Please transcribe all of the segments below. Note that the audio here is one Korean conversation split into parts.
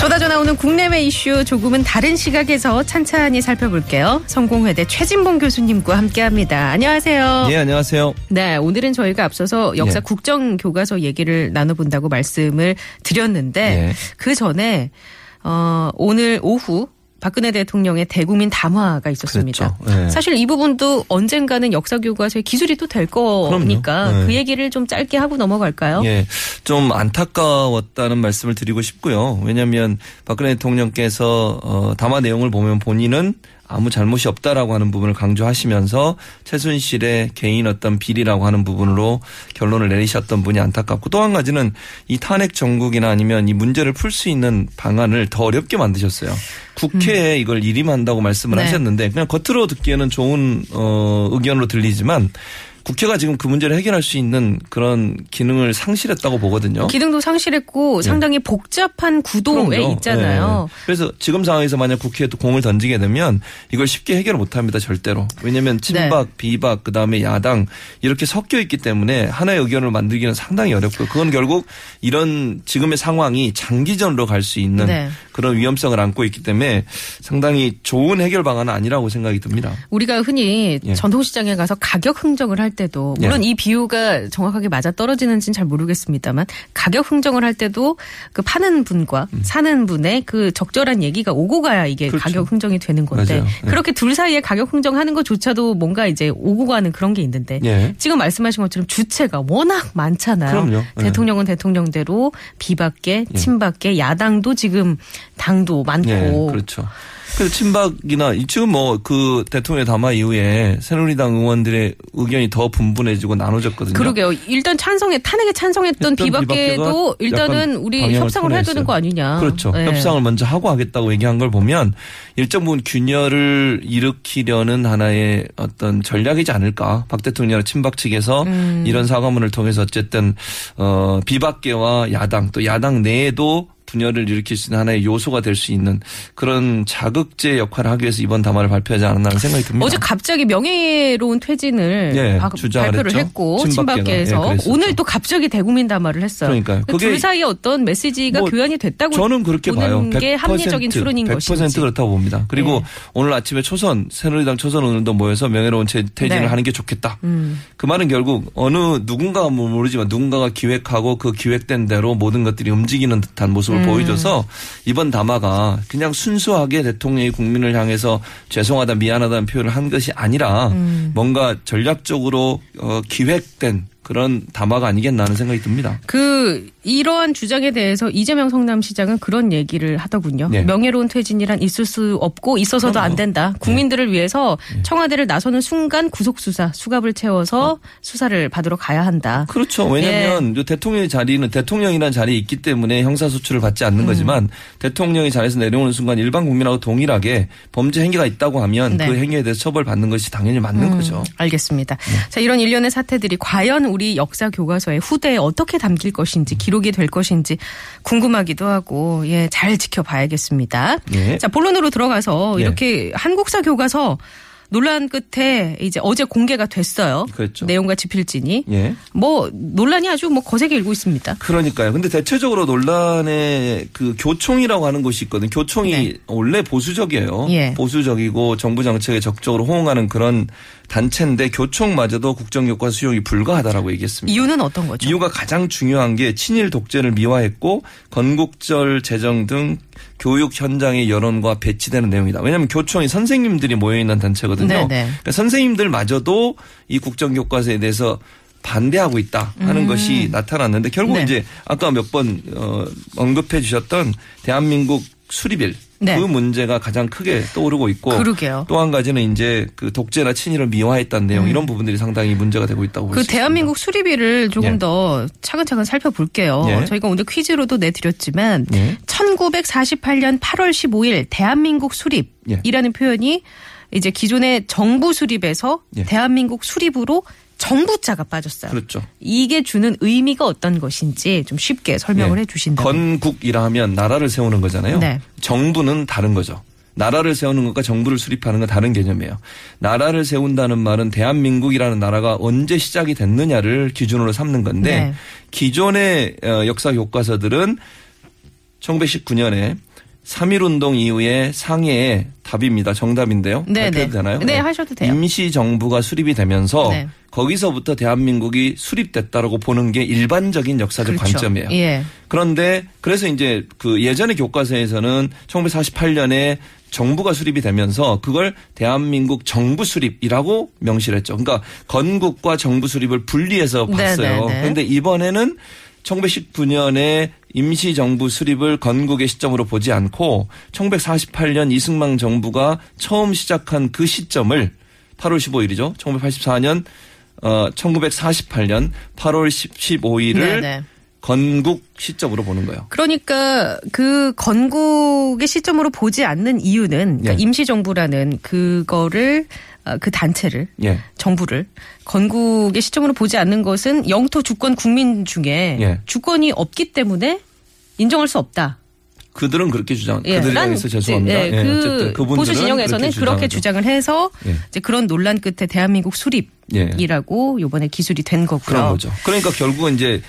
쏟아져 나오는 국내외 이슈 조금은 다른 시각에서 찬찬히 살펴볼게요. 성공회대 최진봉 교수님과 함께합니다. 안녕하세요. 예, 안녕하세요. 네, 오늘은 저희가 앞서서 역사 예. 국정 교과서 얘기를 나눠본다고 말씀을 드렸는데 예. 그 전에 어, 오늘 오후 박근혜 대통령의 대국민 담화가 있었습니다. 예. 사실 이 부분도 언젠가는 역사 교과서의 기술이 또 될 거니까. 예. 그 얘기를 좀 짧게 하고 넘어갈까요? 예, 좀 안타까웠다는 말씀을 드리고 싶고요. 왜냐하면 박근혜 대통령께서 어, 담화 내용을 보면 본인은 아무 잘못이 없다라고 하는 부분을 강조하시면서 최순실의 개인 어떤 비리라고 하는 부분으로 결론을 내리셨던 분이 안타깝고 또 한 가지는 이 탄핵 정국이나 아니면 이 문제를 풀 수 있는 방안을 더 어렵게 만드셨어요. 국회에 이걸 일임한다고 말씀을 네. 하셨는데 그냥 겉으로 듣기에는 좋은 어, 의견으로 들리지만 국회가 지금 그 문제를 해결할 수 있는 그런 기능을 상실했다고 보거든요. 기능도 상실했고 상당히 복잡한 구도에 예. 그럼요. 있잖아요. 예. 그래서 지금 상황에서 만약 국회에 또 공을 던지게 되면 이걸 쉽게 해결을 못 합니다, 절대로. 왜냐하면 친박, 네. 비박, 그 다음에 야당 이렇게 섞여 있기 때문에 하나의 의견을 만들기는 상당히 어렵고 그건 결국 이런 지금의 상황이 장기전으로 갈 수 있는 네. 그런 위험성을 안고 있기 때문에 상당히 좋은 해결 방안은 아니라고 생각이 듭니다. 우리가 흔히 예. 전통시장에 가서 가격 흥정을 할 때도 물론 이 비유가 정확하게 맞아 떨어지는지는 잘 모르겠습니다만 가격 흥정을 할 때도 그 파는 분과 사는 분의 그 적절한 얘기가 오고 가야 이게 음. 그렇죠. 가격 흥정이 되는 건데. 예. 그렇게 둘 사이에 가격 흥정하는 것조차도 뭔가 이제 오고 가는 그런 게 있는데 예. 지금 말씀하신 것처럼 주체가 워낙 많잖아요. 그럼요. 예. 대통령은 대통령대로 비박계, 친박계, 야당도 지금 당도 많고 예, 그렇죠. 그래서 친박이나 이 지금 뭐 그 대통령 담화 이후에 새누리당 의원들의 의견이 더 분분해지고 나눠졌거든요. 그러게요. 일단 찬성에 탄핵에 찬성했던 했던 비박계도 일단은 우리 협상을 해야 되는. 거 아니냐. 그렇죠. 예. 협상을 먼저 하고 하겠다고 얘기한 걸 보면 일정 부분 균열을 일으키려는 하나의 어떤 전략이지 않을까. 박 대통령 친박 측에서 음. 이런 사과문을 통해서 어쨌든 어 비박계와 야당 또 야당 내에도 분열을 일으킬 수 있는 하나의 요소가 될 수 있는 그런 자극제 역할을 하기 위해서 이번 담화를 발표하지 않았나 하는 생각이 듭니다. 어제 갑자기 명예로운 퇴진을 예, 바- 발표를 했죠. 했고. 친박계에서 예, 그랬었죠. 오늘 또 갑자기 대국민 담화를 했어요. 그러니까요. 그 그게 둘 사이에 어떤 메시지가 뭐 교환이 됐다고 저는 그렇게 봐요. 보는 게 합리적인 추론인 100% 것인지. 그렇다고 봅니다. 그리고 네. 오늘 아침에 초선 새누리당 초선 의원도 모여서 명예로운 재- 퇴진을 네. 하는 게 좋겠다. 음. 그 말은 결국 어느 누군가가 뭐 모르지만 누군가가 기획하고 그 기획된 대로 모든 것들이 움직이는 듯한 모습을 음. 보여줘서 이번 담화가 그냥 순수하게 대통령이 국민을 향해서 죄송하다 미안하다는 표현을 한 것이 아니라 음. 뭔가 전략적으로 어, 기획된 그런 담화가 아니겠나 하는 생각이 듭니다. 그 이러한 주장에 대해서 이재명 성남시장은 그런 얘기를 하더군요. 네. 명예로운 퇴진이란 있을 수 없고 있어서도 안 그럼요. 된다. 국민들을 위해서 청와대를 나서는 순간 구속 수사, 수갑을 채워서 수사를 받으러 가야 한다. 그렇죠. 예. 왜냐하면 요 대통령의 자리는 대통령이라는 자리에 있기 때문에 형사소출을 받지 음. 않는 거지만 대통령이 자리에서 내려오는 순간 일반 국민하고 동일하게 범죄 행위가 있다고 하면 네. 그 행위에 대해서 처벌받는 것이 당연히 맞는 거죠. 알겠습니다. 자, 이런 일련의 사태들이 과연 우리 역사 교과서의 후대에 어떻게 담길 것인지 기록이 될 것인지 궁금하기도 하고 예, 잘 지켜봐야겠습니다. 예. 자, 본론으로 들어가서 예. 이렇게 한국사 교과서 논란 끝에 이제 어제 공개가 됐어요. 그랬죠. 내용과 지필진이 예. 뭐 논란이 아주 뭐 거세게 일고 있습니다. 그러니까요. 근데 대체적으로 논란의 그 교총이라고 하는 곳이 있거든요. 교총이 네. 원래 보수적이에요. 예. 보수적이고 정부 정책에 적극적으로 호응하는 그런 단체인데 교총마저도 국정교과 수용이 불가하다라고 얘기했습니다. 이유는 어떤 거죠? 이유가 가장 중요한 게 친일 독재를 미화했고 건국절 제정 등 교육 현장의 여론과 배치되는 내용이다. 왜냐하면 교총이 선생님들이 모여있는 단체거든요. 네네. 그러니까 선생님들마저도 이 국정교과서에 대해서 반대하고 있다 하는 것이 나타났는데 결국 음. 네. 이제 아까 몇번 어, 언급해 주셨던 대한민국 수립일 네. 그 문제가 가장 크게 떠오르고 있고 그러게요. 또한 가지는 이제 그 독재나 친일을 미화했다는 내용 이런 부분들이 상당히 문제가 되고 있다고 볼그수 있습니다. 대한민국 수리비를 조금 예. 더 차근차근 살펴볼게요. 예. 저희가 오늘 퀴즈로도 내드렸지만 예. 1948년 8월 15일 대한민국 수립이라는 표현이 이제 기존의 정부 수립에서 예. 대한민국 수립으로 정부자가 빠졌어요. 그렇죠. 이게 주는 의미가 어떤 것인지 좀 쉽게 설명을 예. 해주신다면. 건국이라 하면 나라를 세우는 거잖아요. 네. 정부는 다른 거죠. 나라를 세우는 것과 정부를 수립하는 건 다른 개념이에요. 나라를 세운다는 말은 대한민국이라는 나라가 언제 시작이 됐느냐를 기준으로 삼는 건데 네. 기존의 어, 역사 교과서들은 1919년에 3.1운동 이후에 상해의 답입니다. 정답인데요. 네, 발표해도 네. 되나요? 네, 하셔도 돼요. 임시정부가 수립이 되면서 네. 거기서부터 대한민국이 수립됐다라고 보는 게 일반적인 역사적 그렇죠. 관점이에요. 예. 그런데 그래서 이제 그 예전의 교과서에서는 1948년에 정부가 수립이 되면서 그걸 대한민국 정부 수립이라고 명시를 했죠. 그러니까 건국과 정부 수립을 분리해서 네, 봤어요. 네, 네. 그런데 이번에는 1919년에 임시정부 수립을 건국의 시점으로 보지 않고 1948년 이승만 정부가 처음 시작한 그 시점을 8월 15일이죠. 1984년 어 1948년 8월 15일을 네, 네. 건국 시점으로 보는 거예요. 그러니까 그 건국의 시점으로 보지 않는 이유는 그러니까 예. 임시정부라는 그거를 어, 그 단체를 예. 정부를 건국의 시점으로 보지 않는 것은 영토 주권 국민 중에 예. 주권이 없기 때문에 인정할 수 없다. 그들은 그렇게 주장. 예, 해서 죄송합니다. 예, 예, 그 보수 진영에서는 그렇게. 주장을 해서 예. 이제 그런 논란 끝에 대한민국 예. 수립이라고 이번에 기술이 된 거고요. 그런 거죠. 그러니까 결국은 이제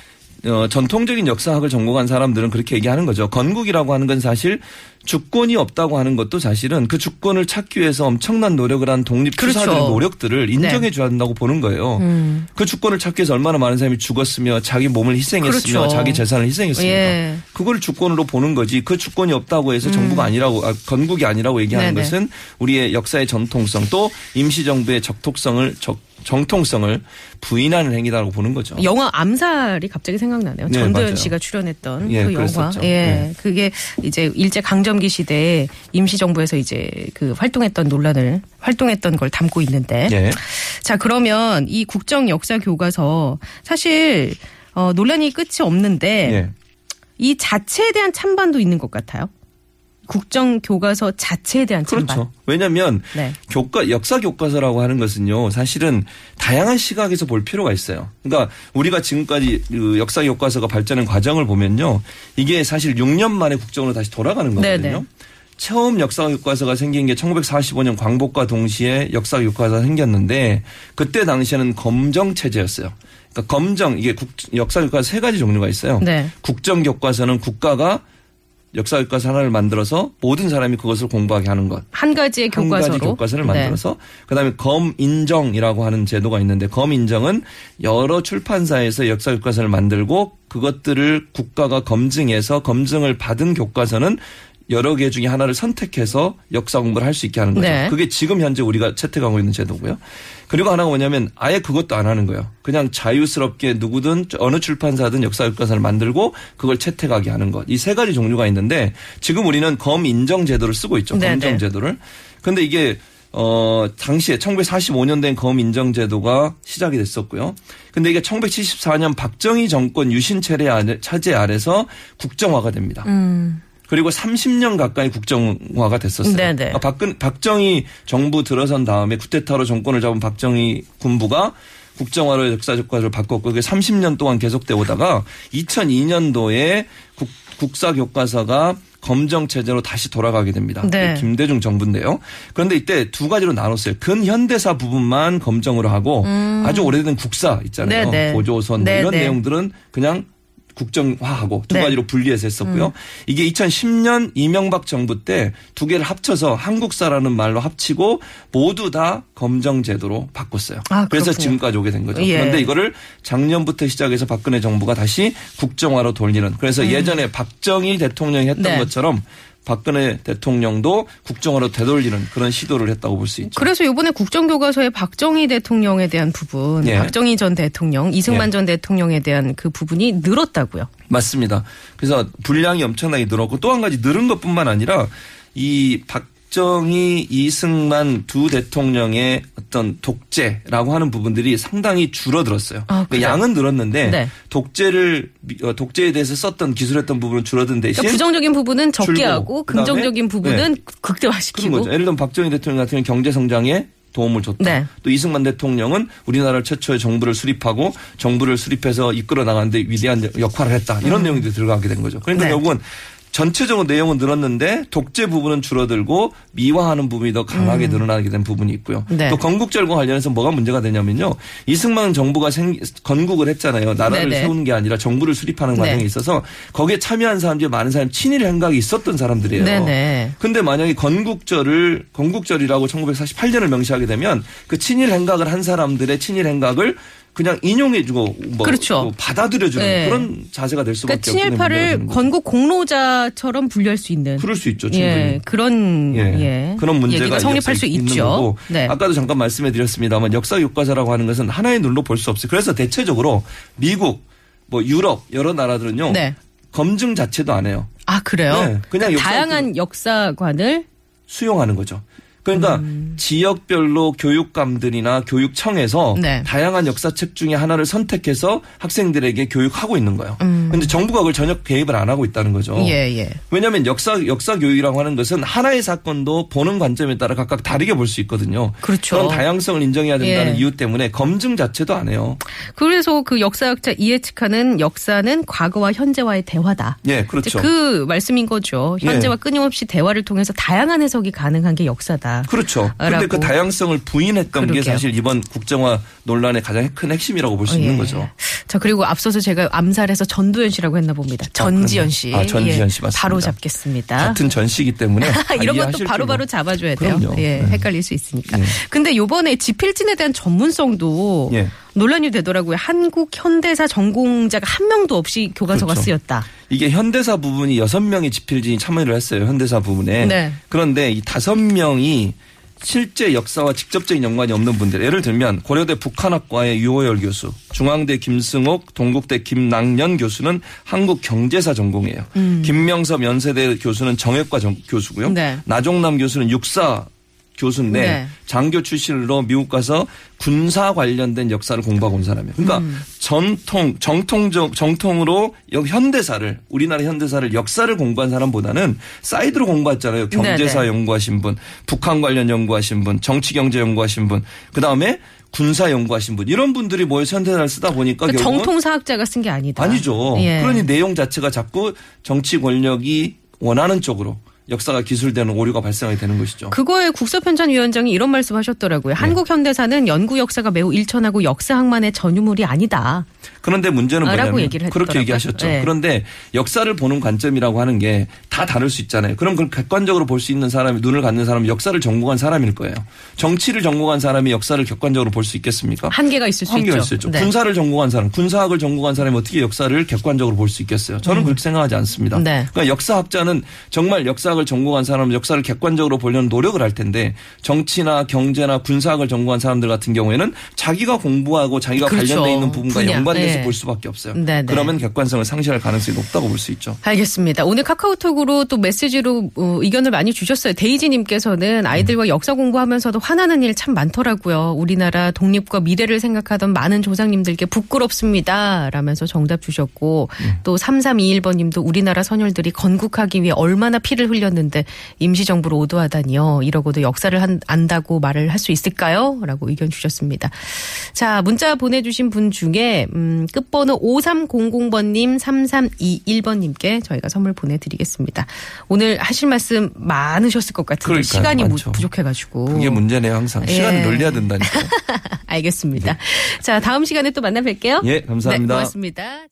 어, 전통적인 역사학을 전공한 사람들은 그렇게 얘기하는 거죠. 건국이라고 하는 건 사실 주권이 없다고 하는 것도 사실은 그 주권을 찾기 위해서 엄청난 노력을 한 독립 투사들의 그렇죠. 노력들을 인정해 줘야 한다고 보는 거예요. 음. 그 주권을 찾기 위해서 얼마나 많은 사람이 죽었으며 자기 몸을 희생했으며 그렇죠. 자기 재산을 희생했습니까? 예. 그걸 주권으로 보는 거지 그 주권이 없다고 해서 정부가 아니라고 아, 건국이 아니라고 얘기하는 음. 네네. 것은 우리의 역사의 전통성 또 임시정부의 적톡성을 적, 정통성을 부인하는 행위다라고 보는 거죠. 영화 암살이 갑자기 생각나네요. 네, 전도연 맞아요. 씨가 출연했던 예, 그 영화. 그랬었죠. 예. 네. 그게 이제 일제 강점 기 시대에 임시정부에서 이제 그 활동했던 논란을 활동했던 걸 담고 있는데. 예. 자, 그러면 이 국정 역사 교과서 사실 어 논란이 끝이 없는데 예. 이 자체에 대한 찬반도 있는 것 같아요. 국정 교과서 자체에 대한 찬반. 그렇죠. 왜냐하면 네. 교과 역사 교과서라고 하는 것은요 사실은 다양한 시각에서 볼 필요가 있어요. 그러니까 우리가 지금까지 그 역사 교과서가 발전한 과정을 보면요 이게 사실 6년 만에 국정으로 다시 돌아가는 거거든요. 네네. 처음 역사 교과서가 생긴 게 1945년 광복과 동시에 역사 교과서가 생겼는데 그때 당시에는 검정 체제였어요. 그러니까 검정 이게 국, 역사 교과서 세 가지 종류가 있어요. 네. 국정 교과서는 국가가 역사 교과서 하나를 만들어서 모든 사람이 그것을 공부하게 하는 것. 한 가지의 한 교과서로 가지 교과서를 네. 만들어서 그다음에 검인정이라고 하는 제도가 있는데 검인정은 여러 출판사에서 역사 교과서를 만들고 그것들을 국가가 검증해서 검증을 받은 교과서는 여러 개 중에 하나를 선택해서 역사 공부를 할 수 있게 하는 거죠. 네. 그게 지금 현재 우리가 채택하고 있는 제도고요. 그리고 하나가 뭐냐면 아예 그것도 안 하는 거예요. 그냥 자유스럽게 누구든 어느 출판사든 역사 교과서를 만들고 그걸 채택하게 하는 것. 이 세 가지 종류가 있는데 지금 우리는 검 인정 제도를 쓰고 있죠. 네, 검정 네. 제도를. 근데 이게 어 당시에 1945년 된 검인정 제도가 시작이 됐었고요. 근데 이게 1974년 박정희 정권 유신 체제 아래 차제 아래서 국정화가 됩니다. 음. 그리고 30년 가까이 국정화가 됐었어요. 네네. 아, 박근 박정희 정부 들어선 다음에 쿠데타로 정권을 잡은 박정희 군부가 국정화로 역사 교과서를 바꿨고 그게 30년 동안 계속돼 오다가 2002년도에 국, 국사 교과서가 검정 체제로 다시 돌아가게 됩니다. 네. 김대중 정부인데요. 그런데 이때 두 가지로 나눴어요. 근현대사 부분만 검정으로 하고 아주 오래된 국사 있잖아요. 음. 네네. 고조선 뭐 네네. 이런 내용들은 그냥 국정화하고 두 네. 가지로 분리해서 했었고요. 이게 2010년 이명박 정부 때 두 개를 합쳐서 한국사라는 말로 합치고 모두 다 검정 제도로 바꿨어요. 아, 그래서. 지금까지 오게 된 거죠. 예. 그런데 이거를 작년부터 시작해서 박근혜 정부가 다시 국정화로 돌리는 그래서 예전에 박정희 대통령이 했던 음. 네. 것처럼 박근혜 대통령도 국정화로 되돌리는 그런 시도를 했다고 볼 수 있죠. 그래서 이번에 국정교과서에 박정희 대통령에 대한 부분, 예. 박정희 전 대통령, 이승만 예. 전 대통령에 대한 그 부분이 늘었다고요. 맞습니다. 그래서 분량이 엄청나게 늘었고 또 한 가지 늘은 것뿐만 아니라 이 박 정희, 이승만 두 대통령의 어떤 독재라고 하는 부분들이 상당히 줄어들었어요. 아, 그러니까? 양은 늘었는데 네. 독재를 미- 어, 독재에 대해서 썼던 기술했던 부분은 줄어든 대신 그러니까 부정적인 부분은 적게 줄고, 하고 긍정적인 부분은 그런 극대화시키고 거죠. 예를 들면 박정희 대통령 같은 경우는 경제 성장에 도움을 줬다. 네. 또 이승만 대통령은 우리나라 최초의 정부를 수립하고 정부를 수립해서 이끌어 나가는데 위대한 역할을 했다. 이런 내용이 들어가게 된 거죠. 그러니까 음. 네. 결국은 전체적으로 내용은 늘었는데 독재 부분은 줄어들고 미화하는 부분이 더 강하게 늘어나게 된 부분이 있고요. 음. 네. 또 건국절과 관련해서 뭐가 문제가 되냐면요. 이승만 정부가 생, 건국을 했잖아요. 나라를 네네. 세우는 게 아니라 정부를 수립하는 네. 과정에 있어서 거기에 참여한 사람들이 많은 사람이 친일 행각이 있었던 사람들이에요. 네네. 근데 만약에 건국절을 건국절이라고 1948년을 명시하게 되면 그 친일 행각을 한 사람들의 친일 행각을 그냥 인용해주고 뭐, 그렇죠. 뭐 받아들여주는 네. 그런 자세가 될 수밖에 그러니까 친일파를. 건국 공로자처럼 분류할 수 있는 그럴 수 있죠. 충분히. 예, 그런 예. 예. 그런 문제가 성립할 수 있는 있죠. 거고 네. 아까도 잠깐 말씀해 드렸습니다만 역사 교과서라고 하는 것은 하나의 눈으로 볼 수 없어요. 그래서 대체적으로 미국, 뭐 유럽 여러 나라들은요 네. 검증 자체도 안 해요. 아 그래요? 네, 그냥 역사- 다양한 역사관을 수용하는 거죠. 그러니까 음. 지역별로 교육감들이나 교육청에서 네. 다양한 역사책 중에 하나를 선택해서 학생들에게 교육하고 있는 거예요. 그런데 정부가 그걸 전혀 개입을 안 하고 있다는 거죠. 음. 예 예. 왜냐하면 역사 역사 교육이라고 하는 것은 하나의 사건도 보는 관점에 따라 각각 다르게 볼 수 있거든요. 그렇죠. 런 다양성을 인정해야 된다는 예. 이유 때문에 검증 자체도 안 해요. 그래서 그 역사학자 이해측하는 역사는 과거와 현재와의 대화다. 예, 그렇죠. 그 말씀인 거죠. 현재와 예. 끊임없이 대화를 통해서 다양한 해석이 가능한 게 역사다. 그렇죠. 그런데. 그 다양성을 부인했던 게 그러게요. 사실 이번 국정화 논란의 가장 큰 핵심이라고 볼수 어, 있는 예. 거죠. 자 그리고 앞서서 제가 암살해서 전두현 씨라고 했나 봅니다. 전지현 씨. 아, 전지현 씨 맞습니다. 바로 잡겠습니다. 같은 전시기 때문에 다 이런 것도 바로바로 줄로. 잡아줘야 돼요. 그럼요. 예, 네. 헷갈릴 수 있으니까. 네. 근데 요번에 지필진에 대한 전문성도 예. 논란이 되더라고요. 한국 현대사 전공자가 한 명도 없이 교과서가 그렇죠. 쓰였다. 이게 현대사 부분이 여섯 명의 지필진이 참여를 했어요. 현대사 부분에. 네. 그런데 이 다섯 명이 실제 역사와 직접적인 연관이 없는 분들. 예를 들면 고려대 북한학과의 유호열 교수, 중앙대 김승옥, 동국대 김낭년 교수는 한국 경제사 전공이에요. 김명섭 연세대 교수는 정외과 전- 교수고요. 음. 네. 나종남 교수는 육사 교수인데 네. 장교 출신으로 미국 가서 군사 관련된 역사를 공부하고 온 사람이에요. 그러니까 음. 전통 정통적 정통으로 여- 현대사를 우리나라 현대사를 역사를 공부한 사람보다는 사이드로 공부했잖아요. 경제사 네네. 연구하신 분, 북한 관련 연구하신 분, 정치 경제 연구하신 분, 그 다음에 군사 연구하신 분 이런 분들이 모여서 현대사를 쓰다 보니까 그 결국은 정통 사학자가 쓴 게 아니다. 아니죠. 예. 그러니 내용 자체가 자꾸 정치 권력이 원하는 쪽으로 역사가 기술되는 오류가 발생하게 되는 것이죠. 그거에 국서편찬위원장이 이런 말씀하셨더라고요. 네. 한국 현대사는 연구 역사가 매우 일천하고 역사학만의 전유물이 아니다. 그런데 문제는 아, 라고 뭐냐면 얘기를 그렇게 했더라고요. 얘기하셨죠. 네. 그런데 역사를 보는 관점이라고 하는 게 다 다를 수 있잖아요. 그럼 그걸 객관적으로 볼 수 있는 사람이 눈을 갖는 사람은 역사를 전공한 사람일 거예요. 정치를 전공한 사람이 역사를 객관적으로 볼 수 있겠습니까? 한계가 있을 수 한계가 있죠. 있죠. 네. 군사를 전공한 사람, 군사학을 전공한 사람이 어떻게 역사를 객관적으로 볼 수 있겠어요? 저는 그렇게 생각하지 않습니다. 음. 네. 그러니까 역사학자는 정말 역사 학을 전공한 사람은 역사를 객관적으로 보려는 노력을 할 텐데 정치나 경제나 군사학을 전공한 사람들 같은 경우에는 자기가 공부하고 자기가 그렇죠. 관련돼 있는 부분과 분야. 연관돼서 네. 볼 수밖에 없어요. 네, 네. 그러면 객관성을 상실할 가능성이 높다고 볼 수 있죠. 알겠습니다. 오늘 카카오톡으로 또 메시지로 어, 의견을 많이 주셨어요. 데이지님께서는 아이들과 역사 공부하면서도 화나는 일 참 많더라고요. 우리나라 독립과 미래를 생각하던 많은 조상님들께 부끄럽습니다. 라면서 정답 주셨고 또 3321번님도 우리나라 선열들이 건국하기 위해 얼마나 피를 흘렸 는데 임시정부로 오도하다니요. 이러고도 역사를 한- 안다고 말을 할 수 있을까요? 라고 의견 주셨습니다. 자, 문자 보내주신 분 중에 음, 끝번호 5300번님, 3321번님께 저희가 선물 보내드리겠습니다. 오늘 하실 말씀 많으셨을 것 같은데 그러니까요, 시간이 무- 많죠. 부족해가지고. 그게 문제네요, 항상. 시간을 예. 늘려야 된다니까. 알겠습니다. 자, 다음 시간에 또 만나 뵐게요. 예, 감사합니다. 네, 고맙습니다.